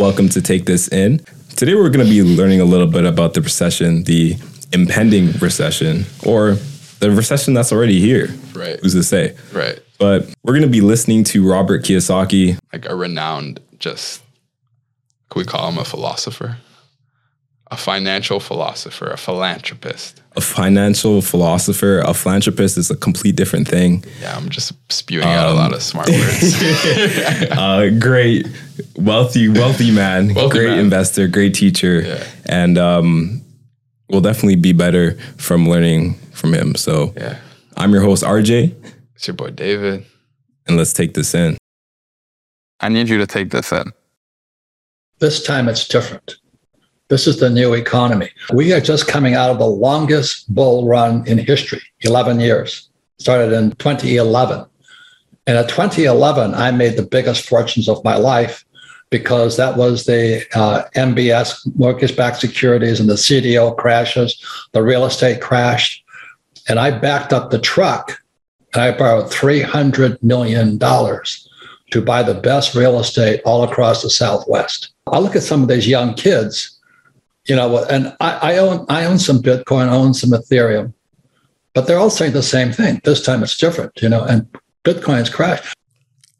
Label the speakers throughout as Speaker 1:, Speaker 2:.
Speaker 1: Welcome to Take This In. Today we're going to be learning a little bit about the recession, the impending recession, or the recession that's already here.
Speaker 2: Right.
Speaker 1: Who's to say?
Speaker 2: Right.
Speaker 1: But we're going to be listening to Robert Kiyosaki.
Speaker 2: Like a renowned, just, could we call him a philosopher? A financial philosopher, a philanthropist.
Speaker 1: A financial philosopher, a philanthropist is a complete different thing.
Speaker 2: Yeah, I'm just spewing out a lot of smart words.
Speaker 1: Uh, great, wealthy, wealthy man,
Speaker 2: Wealthy
Speaker 1: great
Speaker 2: man.
Speaker 1: investor, great teacher,
Speaker 2: Yeah.
Speaker 1: and um, we'll definitely be better from learning from him. So
Speaker 2: yeah.
Speaker 1: I'm your host, RJ,
Speaker 2: It's your boy David.
Speaker 1: and let's take this in.
Speaker 2: I need you to take this in.
Speaker 3: This time it's different. This is the new economy. We are just coming out of the longest bull run in history 11 years. Started in 2011. And at 2011, I made the biggest fortunes of my life because that was the uh, MBS mortgage backed securities and the CDO crashes, the real estate crashed. And I backed up the truck and I borrowed $300 million to buy the best real estate all across the Southwest. I look at some of these young kids, you know, and I, I own I own some Bitcoin, I own some Ethereum, but they're all saying the same thing. This time it's different, you know, and Bitcoin's crashed.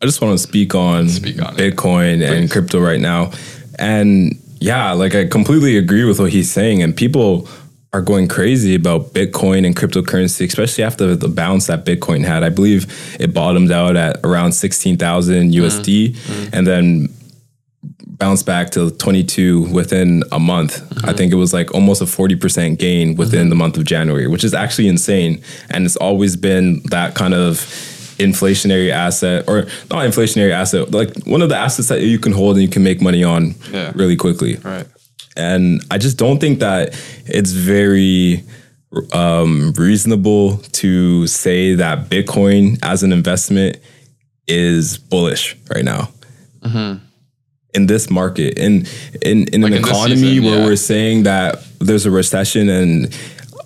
Speaker 1: I just want to speak on,
Speaker 2: Speak on it.
Speaker 1: Bitcoin and crypto right now. And yeah, like I completely agree with what he's saying. And people are going crazy about Bitcoin and cryptocurrency, especially after the bounce that Bitcoin had. I believe it bottomed out at around 16,000 USD mm. mm. and then bounced back to 22 within a month. I mm-hmm. think it was like almost a 40% gain within mm-hmm. the month of January, which is actually insane. And it's always been that kind of inflationary asset or not inflationary asset, like one of the assets that you can hold and you can make money on
Speaker 2: Yeah.
Speaker 1: really quickly.
Speaker 2: Right.
Speaker 1: And I just don't think that it's very um, reasonable to say that Bitcoin as an investment is bullish right now mm-hmm. In this market. In in, in
Speaker 2: Like
Speaker 1: an
Speaker 2: in
Speaker 1: economy
Speaker 2: season,
Speaker 1: where
Speaker 2: yeah.
Speaker 1: we're saying that there's a recession, and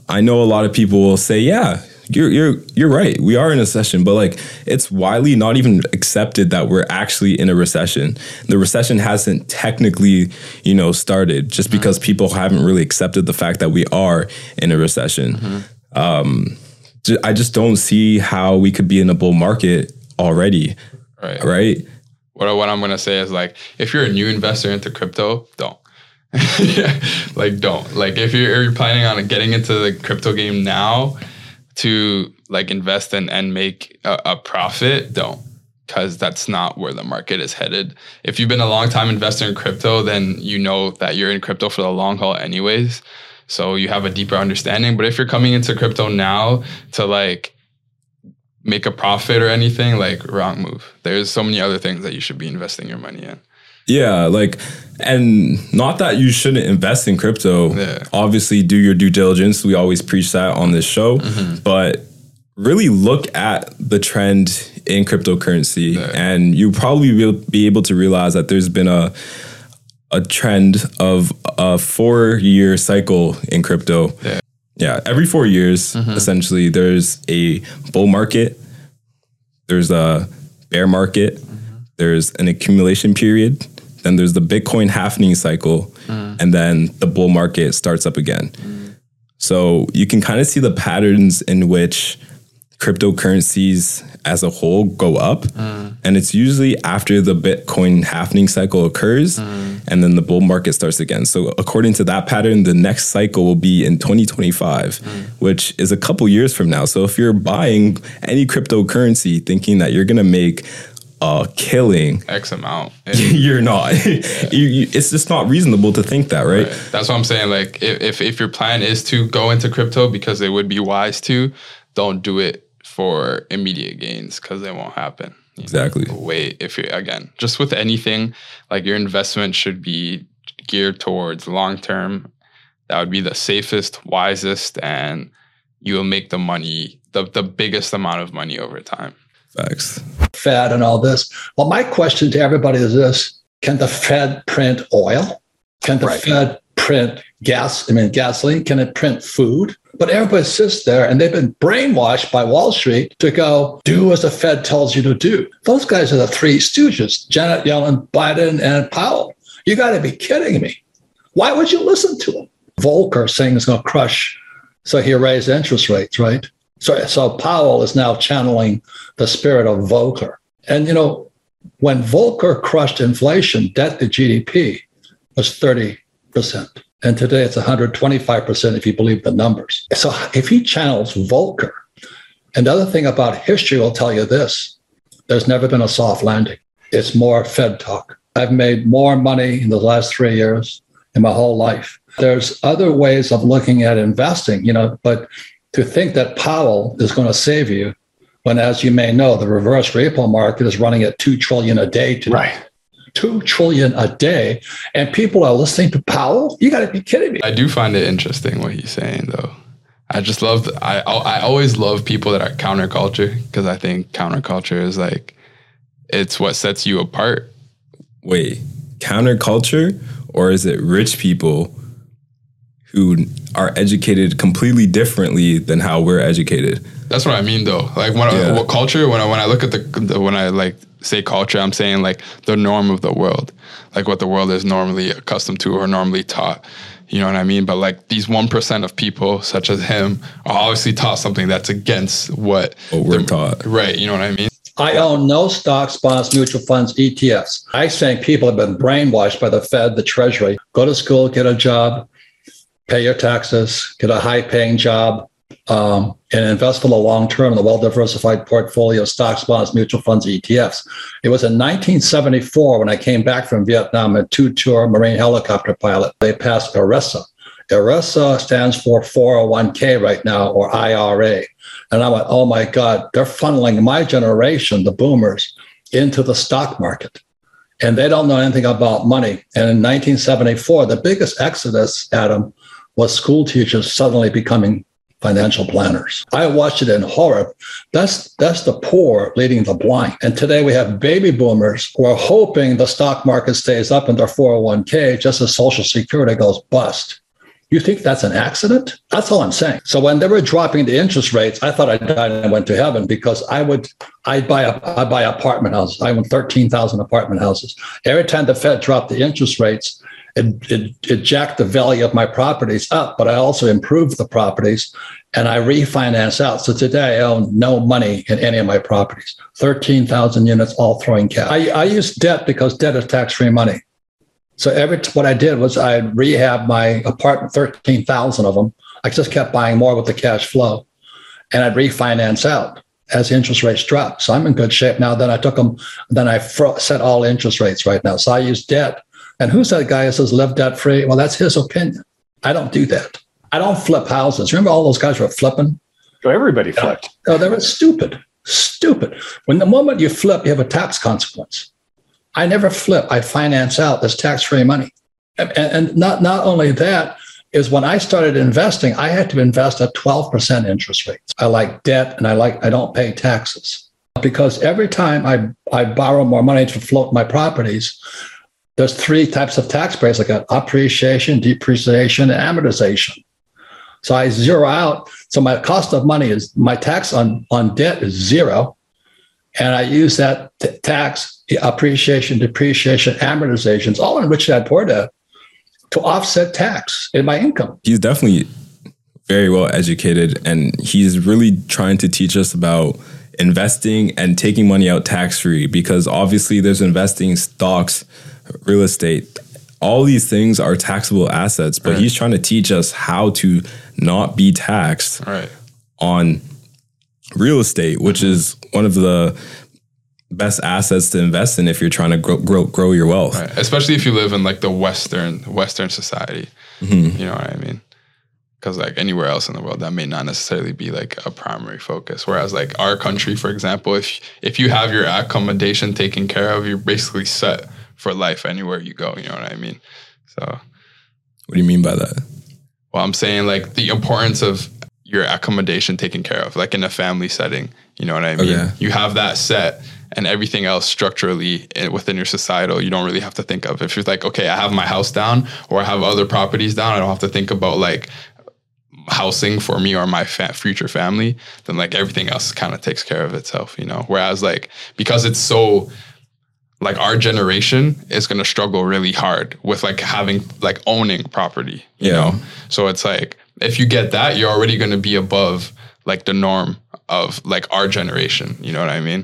Speaker 1: I know a lot of people will say, yeah. You're you're you're right. We are in a recession, but like it's widely not even accepted that we're actually in a recession. The recession hasn't technically, you know, started just
Speaker 2: Mm-hmm.
Speaker 1: because people haven't really accepted the fact that we are in a recession.
Speaker 2: Mm-hmm.
Speaker 1: Um, I just don't see how we could be in a bull market already,
Speaker 2: Right.
Speaker 1: right?
Speaker 2: What, what I'm going to say is like, if you're a new investor into crypto, don't. like, don't. Like, if you're, if you're planning on getting into the crypto game now to like invest in and make a, a profit, don't. Because that's not where the market is headed. If you've been a long time investor in crypto, then you know that you're in crypto for the long haul, anyways. So you have a deeper understanding. But if you're coming into crypto now to like make a profit or anything, like wrong move. There's so many other things that you should be investing your money in.
Speaker 1: Yeah, like, and not that you shouldn't invest in crypto.
Speaker 2: Yeah.
Speaker 1: Obviously, do your due diligence. We always preach that on this show, mm-hmm. but really look at the trend in cryptocurrency, and you probably will be able to realize that there's been a a trend of a four year cycle in crypto.
Speaker 2: Yeah.
Speaker 1: Yeah, every four years, mm-hmm. essentially, there's a bull market, there's a bear market, mm-hmm. there's an accumulation period, then there's the Bitcoin halvening cycle, mm. and then the bull market starts up again. Mm. So you can kind of see the patterns in which cryptocurrencies as a whole go up. Mm. And it's usually after the Bitcoin halvening cycle occurs mm. and then the bull market starts again. So according to that pattern, the next cycle will be in 2025, mm. which is a couple years from now. So if you're buying any cryptocurrency thinking that you're going to make a killing,
Speaker 2: X amount.
Speaker 1: You're not. you, you, it's just not reasonable to think that, right?
Speaker 2: Right. That's what I'm saying. Like, if, if if your plan is to go into crypto because it would be wise to, don't do it for immediate gains because they won't happen. you know?
Speaker 1: Exactly.
Speaker 2: Wait, if you're again just with anything, like your investment should be geared towards long term. That would be the safest, wisest, and you will make the money, the the biggest amount of money over time.
Speaker 1: Facts.
Speaker 3: Fed and all this. Well, my question to everybody is this Can the Fed print oil? Can the
Speaker 1: Right.
Speaker 3: Fed print gas? I mean, gasoline? Can it print food? But everybody sits there and they've been brainwashed by Wall Street to go do as the Fed tells you to do. Those guys are the three stooges Janet Yellen, Biden, and Powell. You got to be kidding me. Why would you listen to them? Volcker saying it's going to crush. So he raised interest rates, right? So, so Powell is now channeling the spirit of Volcker. And, you know, when Volcker crushed inflation, debt to GDP was 30%. And today it's 125% if you believe the numbers. So if he channels Volcker, another thing about history will tell you this there's never been a soft landing. It's more Fed talk. I've made more money in the last three years in my whole life. There's other ways of looking at investing, you know, but to think that Powell is going to save you when, as you may know, the reverse repo market is running at two trillion a day today.
Speaker 4: Right.
Speaker 3: Two trillion a day, and people are listening to Powell. You got to be kidding me!
Speaker 2: I do find it interesting what he's saying, though. I just love, I, I always love people that are counterculture because I think counterculture is like it's what sets you apart.
Speaker 1: Wait, counterculture, or is it rich people who are educated completely differently than how we're educated?
Speaker 2: That's what I mean, though. Like when
Speaker 1: Yeah.
Speaker 2: I, what culture, when I when I look at the, the when I like say culture, I'm saying like the norm of the world, like what the world is normally accustomed to or normally taught. You know what I mean? But like these one percent of people, such as him, are obviously taught something that's against what
Speaker 1: What we're taught.
Speaker 2: Right. You know what I mean?
Speaker 3: I own no stocks, bonds, mutual funds, ETFs. I think people have been brainwashed by the Fed, the Treasury. Go to school, get a job, pay your taxes, get a high paying job, um, and invest for the long term in a well diversified portfolio of stocks, bonds, mutual funds, ETFs. It was in 1974 when I came back from Vietnam, a two tour Marine helicopter pilot. They passed ERISA. ERISA stands for 401k right now, or IRA. And I went, oh my God, they're funneling my generation, the boomers, into the stock market. And they don't know anything about money. And in 1974, the biggest exodus, Adam, was school teachers suddenly becoming financial planners. I watched it in horror. That's that's the poor leading the blind. And today we have baby boomers who are hoping the stock market stays up in their 401k just as Social Security goes bust. You think that's an accident? That's all I'm saying. So when they were dropping the interest rates, I thought I died and went to heaven because I would I buy a I buy apartment houses. I own thirteen thousand apartment houses. Every time the Fed dropped the interest rates, it, it it jacked the value of my properties up, but I also improved the properties and I refinance out. So today I own no money in any of my properties. Thirteen thousand units, all throwing cash. I, I use debt because debt is tax free money. So every what I did was I rehab my apartment, thirteen thousand of them. I just kept buying more with the cash flow, and I'd refinance out as interest rates drop. So I'm in good shape now. Then I took them. Then I fro- set all interest rates right now. So I use debt. And who's that guy that says live debt free? Well, that's his opinion. I don't do that. I don't flip houses. Remember all those guys were flipping?
Speaker 4: So everybody flipped.
Speaker 3: No, they were stupid. Stupid. When the moment you flip, you have a tax consequence. I never flip. I finance out. That's tax-free money. And, and not not only that is when I started investing, I had to invest at 12% interest rates. I like debt and I like I don't pay taxes. Because every time I, I borrow more money to float my properties, there's three types of tax breaks. I got appreciation, depreciation, and amortization. So I zero out. So my cost of money is my tax on, on debt is zero. And I use that t- tax, appreciation, depreciation, amortizations, all in rich dad poor dad, to offset tax in my income.
Speaker 1: He's definitely very well educated and he's really trying to teach us about investing and taking money out tax free because obviously there's investing stocks, real estate. All these things are taxable assets, but
Speaker 2: Right.
Speaker 1: he's trying to teach us how to not be taxed
Speaker 2: Right.
Speaker 1: on real estate, which is one of the best assets to invest in if you're trying to grow grow, grow your wealth.
Speaker 2: Right. Especially if you live in like the Western Western society.
Speaker 1: Mhm.
Speaker 2: You know what I mean? Because like anywhere else in the world, that may not necessarily be like a primary focus. Whereas like our country, for example, if if you have your accommodation taken care of, you're basically set for life anywhere you go. You know what I mean? So,
Speaker 1: What do you mean by that?
Speaker 2: well, I'm saying like the importance of your accommodation taken care of, like in a family setting. You know what I mean?
Speaker 1: Okay.
Speaker 2: You have that set. And everything else structurally eh, within your societal, you don't really have to think of. If you're like, okay, I have my house down or I have other properties down, I don't have to think about like housing for me or my fa- future family, then like everything else kind of takes care of itself, you know. Whereas like because it's so like our generation is going to struggle really hard with like having like owning property you
Speaker 1: Yeah.
Speaker 2: know? So it's like if you get that you're already going to be above like the norm of like our generation you know what i mean?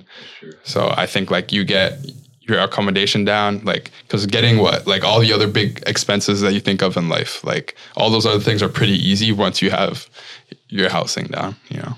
Speaker 2: So i think like you get your accommodation down like because getting what? Like all the other big expenses that you think of in life like all those other things are pretty easy once you have your housing down you know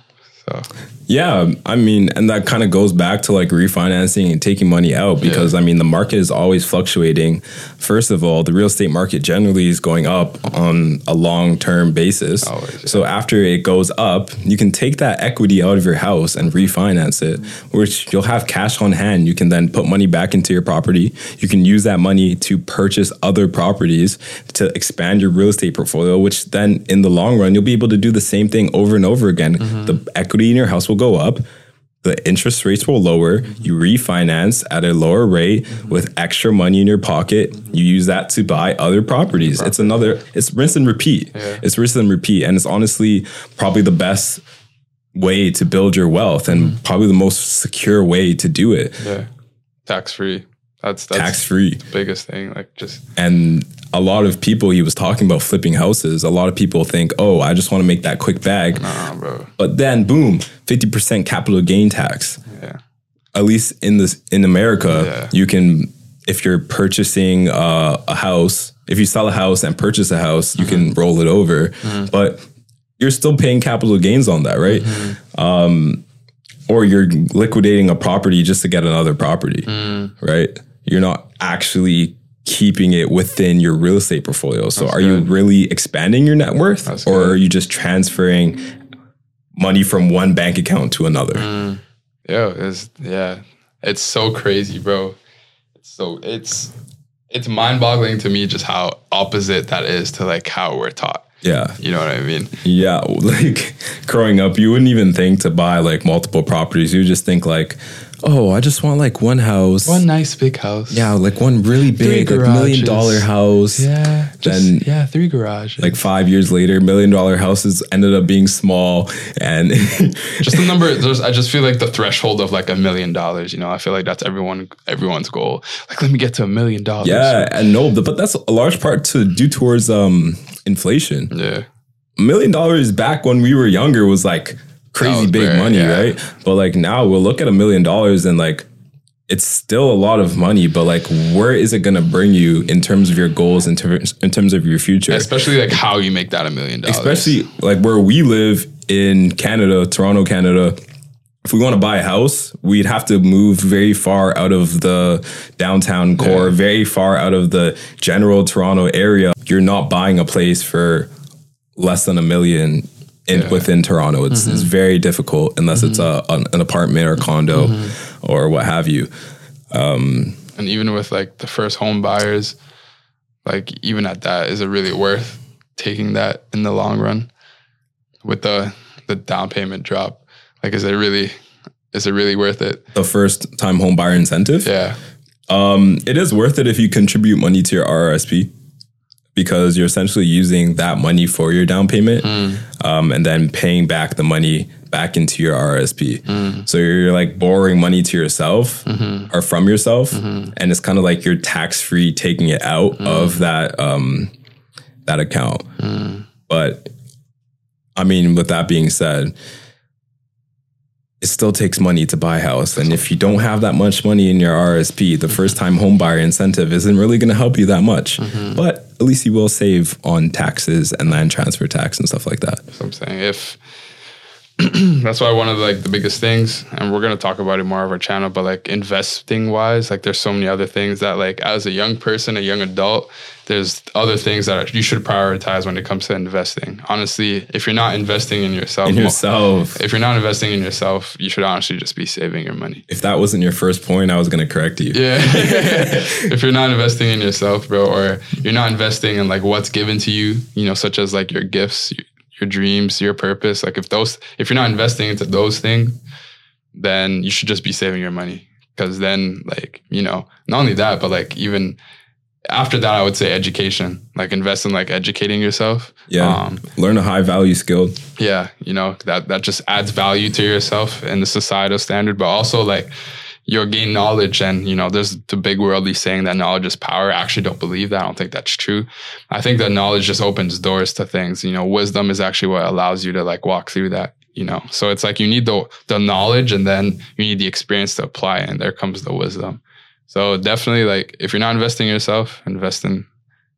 Speaker 2: so
Speaker 1: Yeah, I mean, and that kind of goes back to like refinancing and taking money out because I mean, the market is always fluctuating. First of all, the real estate market generally is going up on a long term basis.
Speaker 2: Always, yeah.
Speaker 1: So after it goes up, you can take that equity out of your house and refinance it, which you'll have cash on hand. You can then put money back into your property. You can use that money to purchase other properties to expand your real estate portfolio, which then in the long run, you'll be able to do the same thing over and over again. Mm-hmm. The equity in your house will go up. The interest rates will lower. Mm-hmm. You refinance at a lower rate mm-hmm. with extra money in your pocket. You use that to buy other properties. It's another, it's rinse and repeat. It's rinse and repeat. And it's honestly probably the best way to build your wealth and mm-hmm. probably the most secure way to do it.
Speaker 2: yeah tax free that's that's
Speaker 1: Tax free.
Speaker 2: biggest thing like just
Speaker 1: And a lot of people, he was talking about flipping houses. A lot of people think, oh, I just want to make that quick bag.
Speaker 2: nah bro
Speaker 1: But then, boom, 50% capital gain tax.
Speaker 2: yeah
Speaker 1: At least in this in America,
Speaker 2: Yeah.
Speaker 1: you can if you're purchasing uh, a house, if you sell a house and purchase a house, you can roll it over. But you're still paying capital gains on that, right? Um, or you're liquidating a property just to get another property, right? You're not actually keeping it within your real estate portfolio. So are you really expanding your net worth
Speaker 2: That's
Speaker 1: or
Speaker 2: good.
Speaker 1: are you just transferring money from one bank account to another? Mm.
Speaker 2: Yeah, it's yeah, it's so crazy, bro. It's so it's it's mind-boggling to me just how opposite that is to like how we're taught.
Speaker 1: Yeah.
Speaker 2: You know what I mean?
Speaker 1: Yeah, like growing up, you wouldn't even think to buy like multiple properties. You just think like, oh, I just want like one house.
Speaker 2: One nice big house.
Speaker 1: yeah, like one really big, like million dollar house.
Speaker 2: Yeah. Just,
Speaker 1: Then-
Speaker 2: yeah, three garages.
Speaker 1: Like five years later, million dollar houses ended up being small, and
Speaker 2: just the number there's I just feel like the threshold of like a million dollars, you know. I feel like that's everyone everyone's goal. Like let me get to a million dollars.
Speaker 1: yeah, and no, but that's a large part to due towards um inflation.
Speaker 2: Yeah.
Speaker 1: a million dollars back when we were younger was like crazy big money,
Speaker 2: yeah.
Speaker 1: right? But like now we'll look at a million dollars and like it's still a lot of money, but like where is it going to bring you in terms of your goals, in, ter- in terms of your future?
Speaker 2: Especially like how you make that a million dollars.
Speaker 1: Especially like where we live in Canada, Toronto, Canada. If we want to buy a house, we'd have to move very far out of the downtown core, very far out of the general Toronto area. You're not buying a place for less than a million in, within Toronto. It's, it's mm-hmm. very difficult unless it's a, mm-hmm. an, an apartment or condo mm-hmm. or what have you.
Speaker 2: Um, and even with like the first home buyers, like even at that, is it really worth taking that in the long run with the the down payment drop? Like, is it really is it really worth it?
Speaker 1: The first time home buyer incentive.
Speaker 2: Yeah,
Speaker 1: Um, it is worth it if you contribute money to your RRSP because you're essentially using that money for your down payment hmm. um, and then paying back the money back into your RRSP. Hmm. So you're like borrowing money to yourself mm-hmm. or from yourself, mm-hmm. and it's kind of like you're tax free taking it out hmm. of that um, that account. But I mean, with that being said, it still takes money to buy a house. And if you don't have that much money in your RSP, the first time home buyer incentive isn't really going to help you that much. Mm-hmm. But at least you will save on taxes and land transfer tax and stuff like that.
Speaker 2: that's what I'm saying. If that's why one of the, like the biggest things, and we're gonna talk about it more of our channel, but like investing wise, like there's so many other things that like as a young person, a young adult, there's other things that you should prioritize when it comes to investing. Honestly, if you're not investing in yourself,
Speaker 1: In yourself.
Speaker 2: if you're not investing in yourself, you should honestly just be saving your money.
Speaker 1: If that wasn't your first point, I was going to correct you.
Speaker 2: Yeah. if you're not investing in yourself, bro, or you're not investing in like what's given to you, you know, such as like your gifts, your, dreams, your purpose, like if those if you're not investing into those things, then you should just be saving your money cuz then like, you know, not only that, but like even after that I would say education, like invest in like educating yourself.
Speaker 1: Yeah.
Speaker 2: Um,
Speaker 1: Learn a high value skill.
Speaker 2: yeah you know that that just adds value to yourself and the societal standard but also like you'll gain knowledge and you know there's the big worldly saying that knowledge is power. I actually don't believe that. I don't think that's true. I think that knowledge just opens doors to things. You know wisdom is actually what allows you to like walk through that you know? So it's like you need the the knowledge and then you need the experience to apply and there comes the wisdom. So definitely like if you're not investing in yourself invest in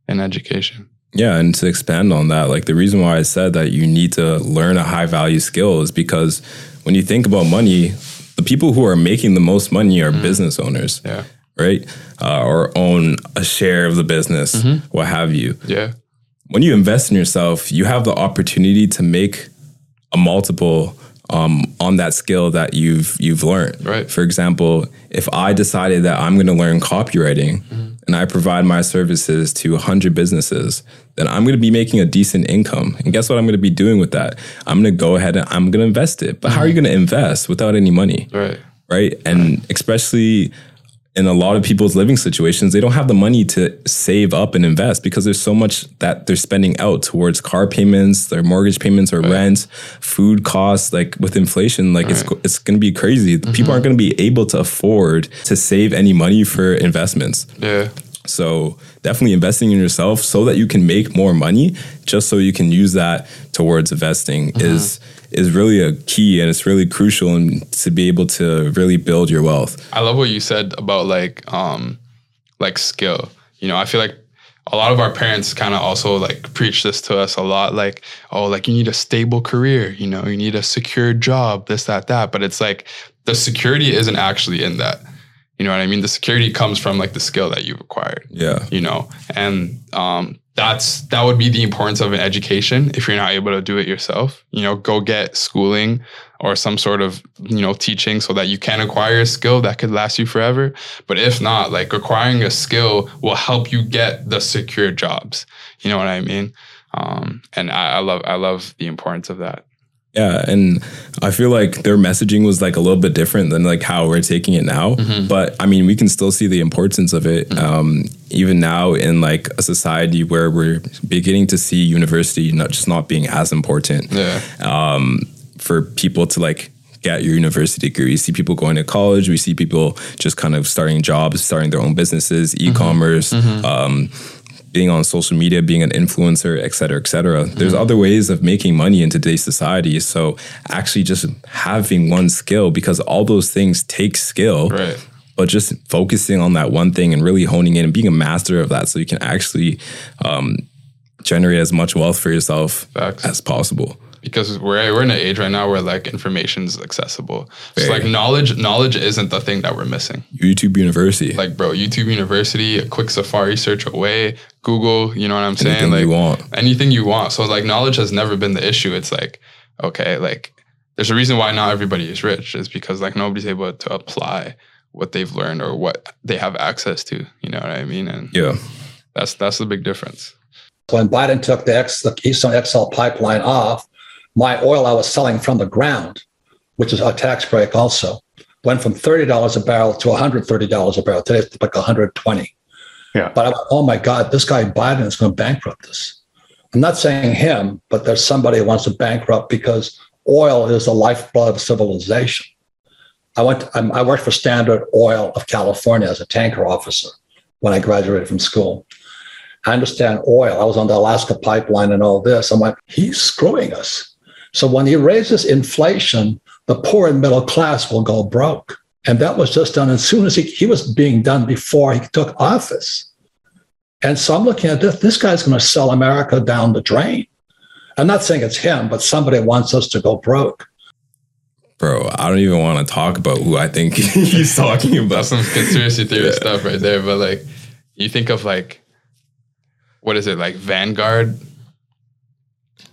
Speaker 2: in education.
Speaker 1: Yeah, and to expand on that, like the reason why I said that you need to learn a high value skill is because when you think about money, the people who are making the most money are business owners,
Speaker 2: yeah
Speaker 1: right? Uh, or own a share of the business, what have you.
Speaker 2: yeah
Speaker 1: When you invest in yourself, you have the opportunity to make a multiple um, on that skill that you've you've learned.
Speaker 2: Right.
Speaker 1: For example, if I decided that I'm going to learn copywriting and I provide my services to 100 businesses, then I'm going to be making a decent income. And guess what I'm going to be doing with that? I'm going to go ahead and I'm going to invest it. But how are you mm-hmm. going to invest without any money?
Speaker 2: right
Speaker 1: right? And especially in a lot of people's living situations, they don't have the money to save up and invest because there's so much that they're spending out towards car payments, their mortgage payments or rent, food costs. Like with inflation, like it's it's going to be crazy. People mm-hmm. aren't going to be able to afford to save any money for investments.
Speaker 2: yeah
Speaker 1: So definitely investing in yourself so that you can make more money, just so you can use that towards investing mm-hmm. is is really a key and it's really crucial and to be able to really build your wealth.
Speaker 2: I love what you said about like um like skill. You know, I feel like a lot of our parents kind of also like preach this to us a lot like oh like you need a stable career, you know, you need a secure job, this that that, but it's like the security isn't actually in that. You know what I mean? The security comes from like the skill that you've acquired
Speaker 1: Yeah.
Speaker 2: you know and um, that's that would be the importance of an education if you're not able to do it yourself. You know go get schooling or some sort of you know teaching so that you can acquire a skill that could last you forever. But if not like acquiring a skill will help you get the secure jobs. You know what i mean? Um, and I, I love i love the importance of that
Speaker 1: Yeah, and I feel like their messaging was like a little bit different than like how we're taking it now. Mm-hmm. But I mean, we can still see the importance of it mm-hmm. um, even now in like a society where we're beginning to see university not just not being as important
Speaker 2: yeah um,
Speaker 1: for people to like get your university degree. We see people going to college. We see people just kind of starting jobs, starting their own businesses, mm-hmm. e-commerce, um, being on social media, being an influencer, et cetera, et cetera. There's other ways of making money in today's society. So actually just having one skill, because all those things take skill,
Speaker 2: right
Speaker 1: but just focusing on that one thing and really honing in and being a master of that so you can actually um, generate as much wealth for yourself
Speaker 2: Facts.
Speaker 1: as possible.
Speaker 2: Because we're we're in an age right now where like information is accessible. It's
Speaker 1: Very.
Speaker 2: like knowledge knowledge isn't the thing that we're missing.
Speaker 1: YouTube University.
Speaker 2: Like bro, YouTube University, a quick Safari search away, Google, you know what I'm saying?
Speaker 1: Anything
Speaker 2: like
Speaker 1: you want.
Speaker 2: anything you want. So like knowledge has never been the issue. It's like okay, like there's a reason why not everybody is rich is because like nobody's able to apply what they've learned or what they have access to. You know what I mean? And
Speaker 1: Yeah.
Speaker 2: that's that's the big difference.
Speaker 3: When Biden took the, X, the Keystone XL pipeline off, my oil I was selling from the ground, which is a tax break also, went from $30 a barrel to $130 a barrel. Today it's like 120.
Speaker 4: Yeah.
Speaker 3: But I went, oh my God, this guy Biden is going to bankrupt us. I'm not saying him, but there's somebody who wants to bankrupt because oil is the lifeblood of civilization. I went. I'm- I worked for Standard Oil of California as a tanker officer when I graduated from school. I understand oil. I was on the Alaska pipeline and all this. I'm like, he's screwing us. So when he raises inflation, the poor and middle class will go broke. And that was just done as soon as he, he was being done before he took office. And so I'm looking at this. This guy's going to sell America down the drain. I'm not saying it's him, but somebody wants us to go broke.
Speaker 1: Bro, I don't even want to talk about who I think he's talking about.
Speaker 2: That's some conspiracy theory stuff right there. But like, you think of like, what is it like Vanguard?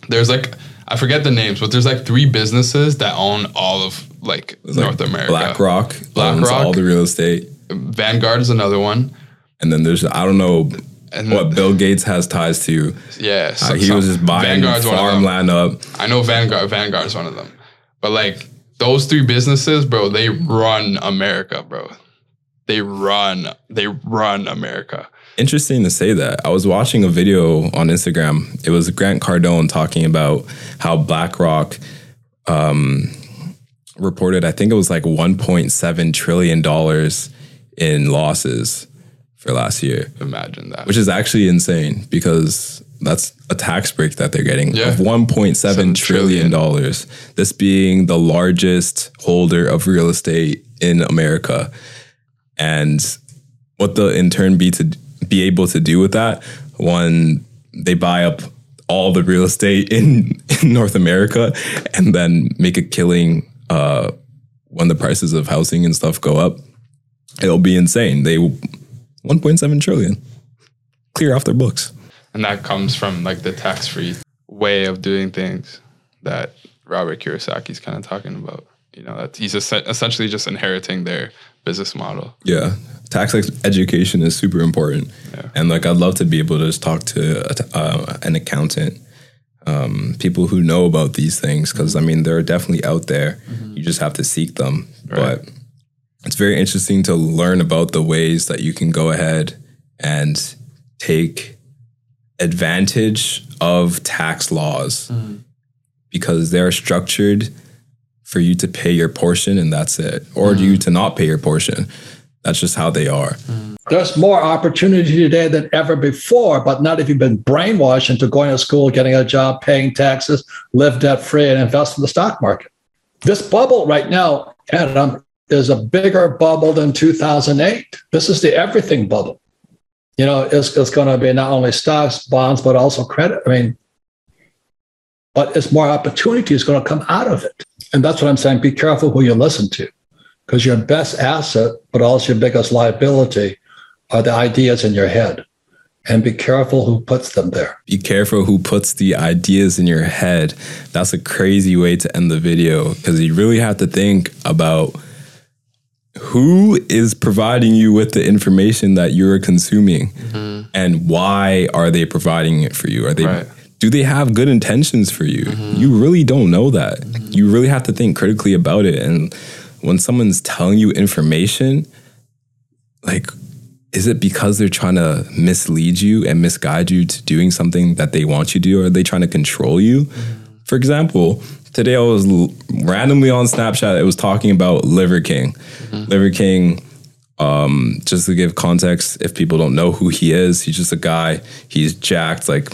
Speaker 2: There's like I forget the names, but there's like three businesses that own all of like
Speaker 1: It's like
Speaker 2: North America.
Speaker 1: BlackRock owns
Speaker 2: BlackRock.
Speaker 1: all the real estate.
Speaker 2: Vanguard is another one,
Speaker 1: And then there's, I don't know
Speaker 2: and
Speaker 1: what Bill Gates has ties to.
Speaker 2: yeah,
Speaker 1: Uh,
Speaker 2: so-
Speaker 1: he was just buying
Speaker 2: Vanguard's
Speaker 1: farmland up.
Speaker 2: I know Vanguard. Vanguard's one of them, but like those three businesses, bro, they run America, bro. They run. They run America.
Speaker 1: Interesting to say that. I was watching a video on Instagram. It was Grant Cardone talking about how BlackRock um, reported, I think it was like 1.7 trillion dollars in losses for last year,
Speaker 2: Imagine that.
Speaker 1: which is actually insane because that's a tax break that they're getting
Speaker 2: Yeah.
Speaker 1: of 1.7
Speaker 2: Seven
Speaker 1: trillion dollars. This being the largest holder of real estate in America, and what the in turn be to be able to do with that when they buy up all the real estate in, in North America and then make a killing uh, when the prices of housing and stuff go up, it'll be insane. They 1.7 trillion clear off their books.
Speaker 2: and that comes from like the tax-free way of doing things that Robert Kiyosaki's kind of talking about. You know, that he's essentially just inheriting their business model.
Speaker 1: Yeah, tax education is super important, and like I'd love to be able to just talk to a t- uh, an accountant, um, people who know about these things, because I mean they're definitely out there. You just have to seek them, but it's very interesting to learn about the ways that you can go ahead and take advantage of tax laws. Because they're structured for you to pay your portion and that's it, or do you mm. to not pay your portion. That's just how they are. Mm.
Speaker 3: There's more opportunity today than ever before, but not if you've been brainwashed into going to school, getting a job, paying taxes, live debt free, and invest in the stock market. This bubble right now, Adam, is a bigger bubble than 2008. This is the everything bubble. You know, it's, it's going to be not only stocks, bonds, but also credit. I mean, but it's more opportunity is going to come out of it. And that's what I'm saying. Be careful who you listen to because your best asset, but also your biggest liability, are the ideas in your head. And be careful who puts them there.
Speaker 1: Be careful who puts the ideas in your head. That's a crazy way to end the video because you really have to think about who is providing you with the information that you're consuming mm-hmm. and why are they providing it for you? Are they
Speaker 2: Right.
Speaker 1: Do they have good intentions for you? You really don't know that. You really have to think critically about it and when someone's telling you information like is it because they're trying to mislead you and misguide you to doing something that they want you to do? Or are they trying to control you? For example, today I was l- randomly on Snapchat. It was talking about Liver King. Liver King, um, just to give context, if people don't know who he is, he's just a guy. He's jacked, like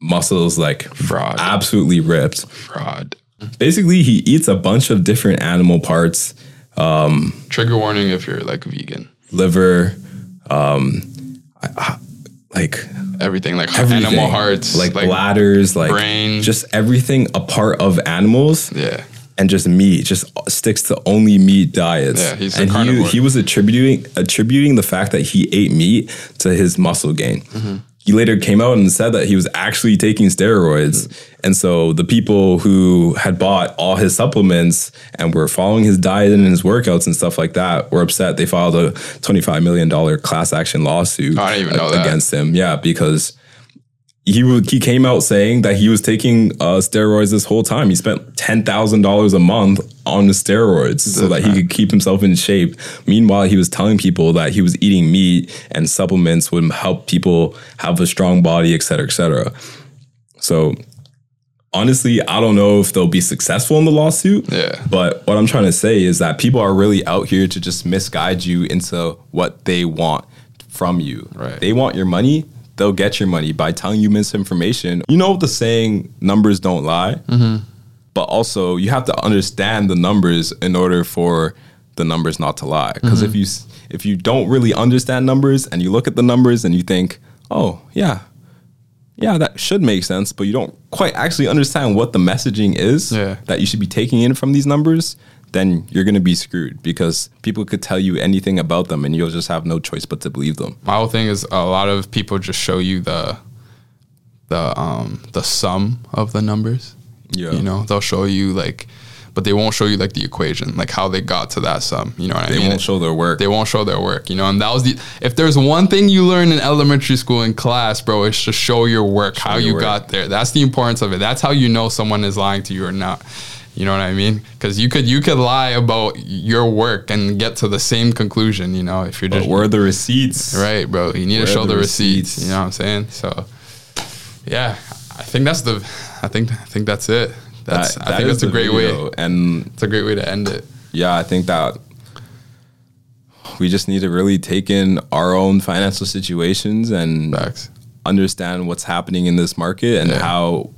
Speaker 1: muscles, like
Speaker 2: Fraud.
Speaker 1: absolutely ripped.
Speaker 2: Fraud.
Speaker 1: Basically, he eats a bunch of different animal parts Um,
Speaker 2: Trigger warning if you're like vegan.
Speaker 1: liver, um, I- I- like
Speaker 2: Everything like
Speaker 1: everything.
Speaker 2: animal hearts,
Speaker 1: like, bladders, like
Speaker 2: brain.
Speaker 1: just everything a part of animals,
Speaker 2: yeah.
Speaker 1: and just meat. Just sticks to only meat diets.
Speaker 2: Yeah, he's
Speaker 1: and he he was attributing attributing the fact that he ate meat to his muscle gain.
Speaker 2: Mm-hmm.
Speaker 1: He later came out and said that he was actually taking steroids. And so the people who had bought all his supplements and were following his diet and his workouts and stuff like that were upset. They filed a $25 million class action lawsuit
Speaker 2: I didn't even know that.
Speaker 1: against him. Yeah, because he he came out saying that he was taking uh, steroids this whole time. He spent ten thousand dollars a month on the steroids so that he could keep himself in shape. Meanwhile, he was telling people that he was eating meat and supplements would help people have a strong body, et cetera, et cetera. So honestly, I don't know if they'll be successful in the lawsuit.
Speaker 2: Yeah.
Speaker 1: But what I'm trying to say is that people are really out here to just misguide you into what they want from you.
Speaker 2: Right.
Speaker 1: They want your money, they'll get your money by telling you misinformation. You know the saying, numbers don't lie? Mm-hmm. But also, you have to understand the numbers in order for the numbers not to lie. Because if mm-hmm. you if you don't really understand numbers and you look at the numbers and you think, oh yeah, yeah, that should make sense, but you don't quite actually understand what the messaging is
Speaker 2: Yeah.
Speaker 1: that you should be taking in from these numbers, then you're going to be screwed because people could tell you anything about them and you'll just have no choice but to believe them.
Speaker 2: My whole thing is a lot of people just show you the the um the sum of the numbers.
Speaker 1: Yeah.
Speaker 2: You know, they'll show you like but they won't show you like the equation, like how they got to that sum. You know what I
Speaker 1: They won't show their work.
Speaker 2: they won't show their work, you know. And that was the if there's one thing you learn in elementary school in class, bro, it's to show your work, how
Speaker 1: your
Speaker 2: you
Speaker 1: work.
Speaker 2: got there. That's the importance of it. That's how you know someone is lying to you or not. You know what I mean? Because you could you could lie about your work and get to the same conclusion. You know, if you're
Speaker 1: but
Speaker 2: just
Speaker 1: where the receipts?
Speaker 2: right, bro, you need
Speaker 1: Where
Speaker 2: to show
Speaker 1: the
Speaker 2: the receipts,
Speaker 1: receipts?
Speaker 2: You know what I'm saying? So, yeah, I think that's the. I think I think that's it. That's
Speaker 1: That-
Speaker 2: I
Speaker 1: that
Speaker 2: think that's a great
Speaker 1: video.
Speaker 2: way.
Speaker 1: And
Speaker 2: It's a great way to end it.
Speaker 1: yeah, I think that we just need to really take in our own financial situations and
Speaker 2: Facts.
Speaker 1: understand what's happening in this market and
Speaker 2: Yeah.
Speaker 1: how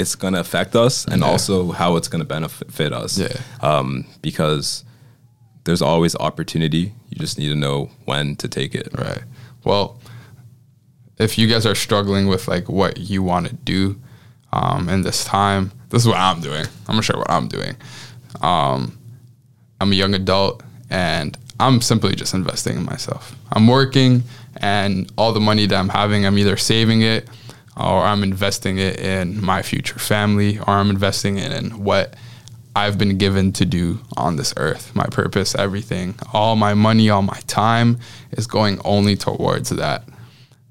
Speaker 1: it's going to affect us and
Speaker 2: Yeah.
Speaker 1: also how it's going to benefit us.
Speaker 2: Yeah.
Speaker 1: Um, because there's always opportunity. You just need to know when to take it.
Speaker 2: Right. Well, if you guys are struggling with like what you want to do um, in this time, this is what I'm doing. I'm gonna share what I'm doing. Um, I'm a young adult, and I'm simply just investing in myself. I'm working, and all the money that I'm having, I'm either saving it, or I'm investing it in my future family, or I'm investing it in what I've been given to do on this earth, my purpose, everything. All my money, all my time is going only towards that.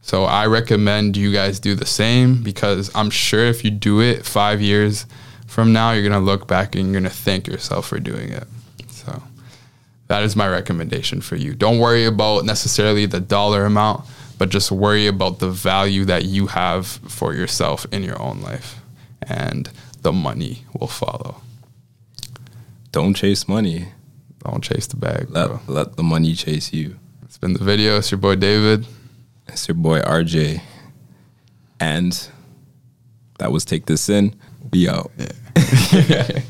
Speaker 2: So I recommend you guys do the same because I'm sure if you do it five years from now, you're gonna look back and you're gonna thank yourself for doing it. So that is my recommendation for you. Don't worry about necessarily the dollar amount, but just worry about the value that you have for yourself in your own life. And the money will follow.
Speaker 1: Don't chase money.
Speaker 2: Don't chase the bag, bro.
Speaker 1: Let, let the money chase you.
Speaker 2: It's been the video. It's your boy David.
Speaker 1: It's your boy RJ. And that was Take This In. Be out.
Speaker 2: Yeah.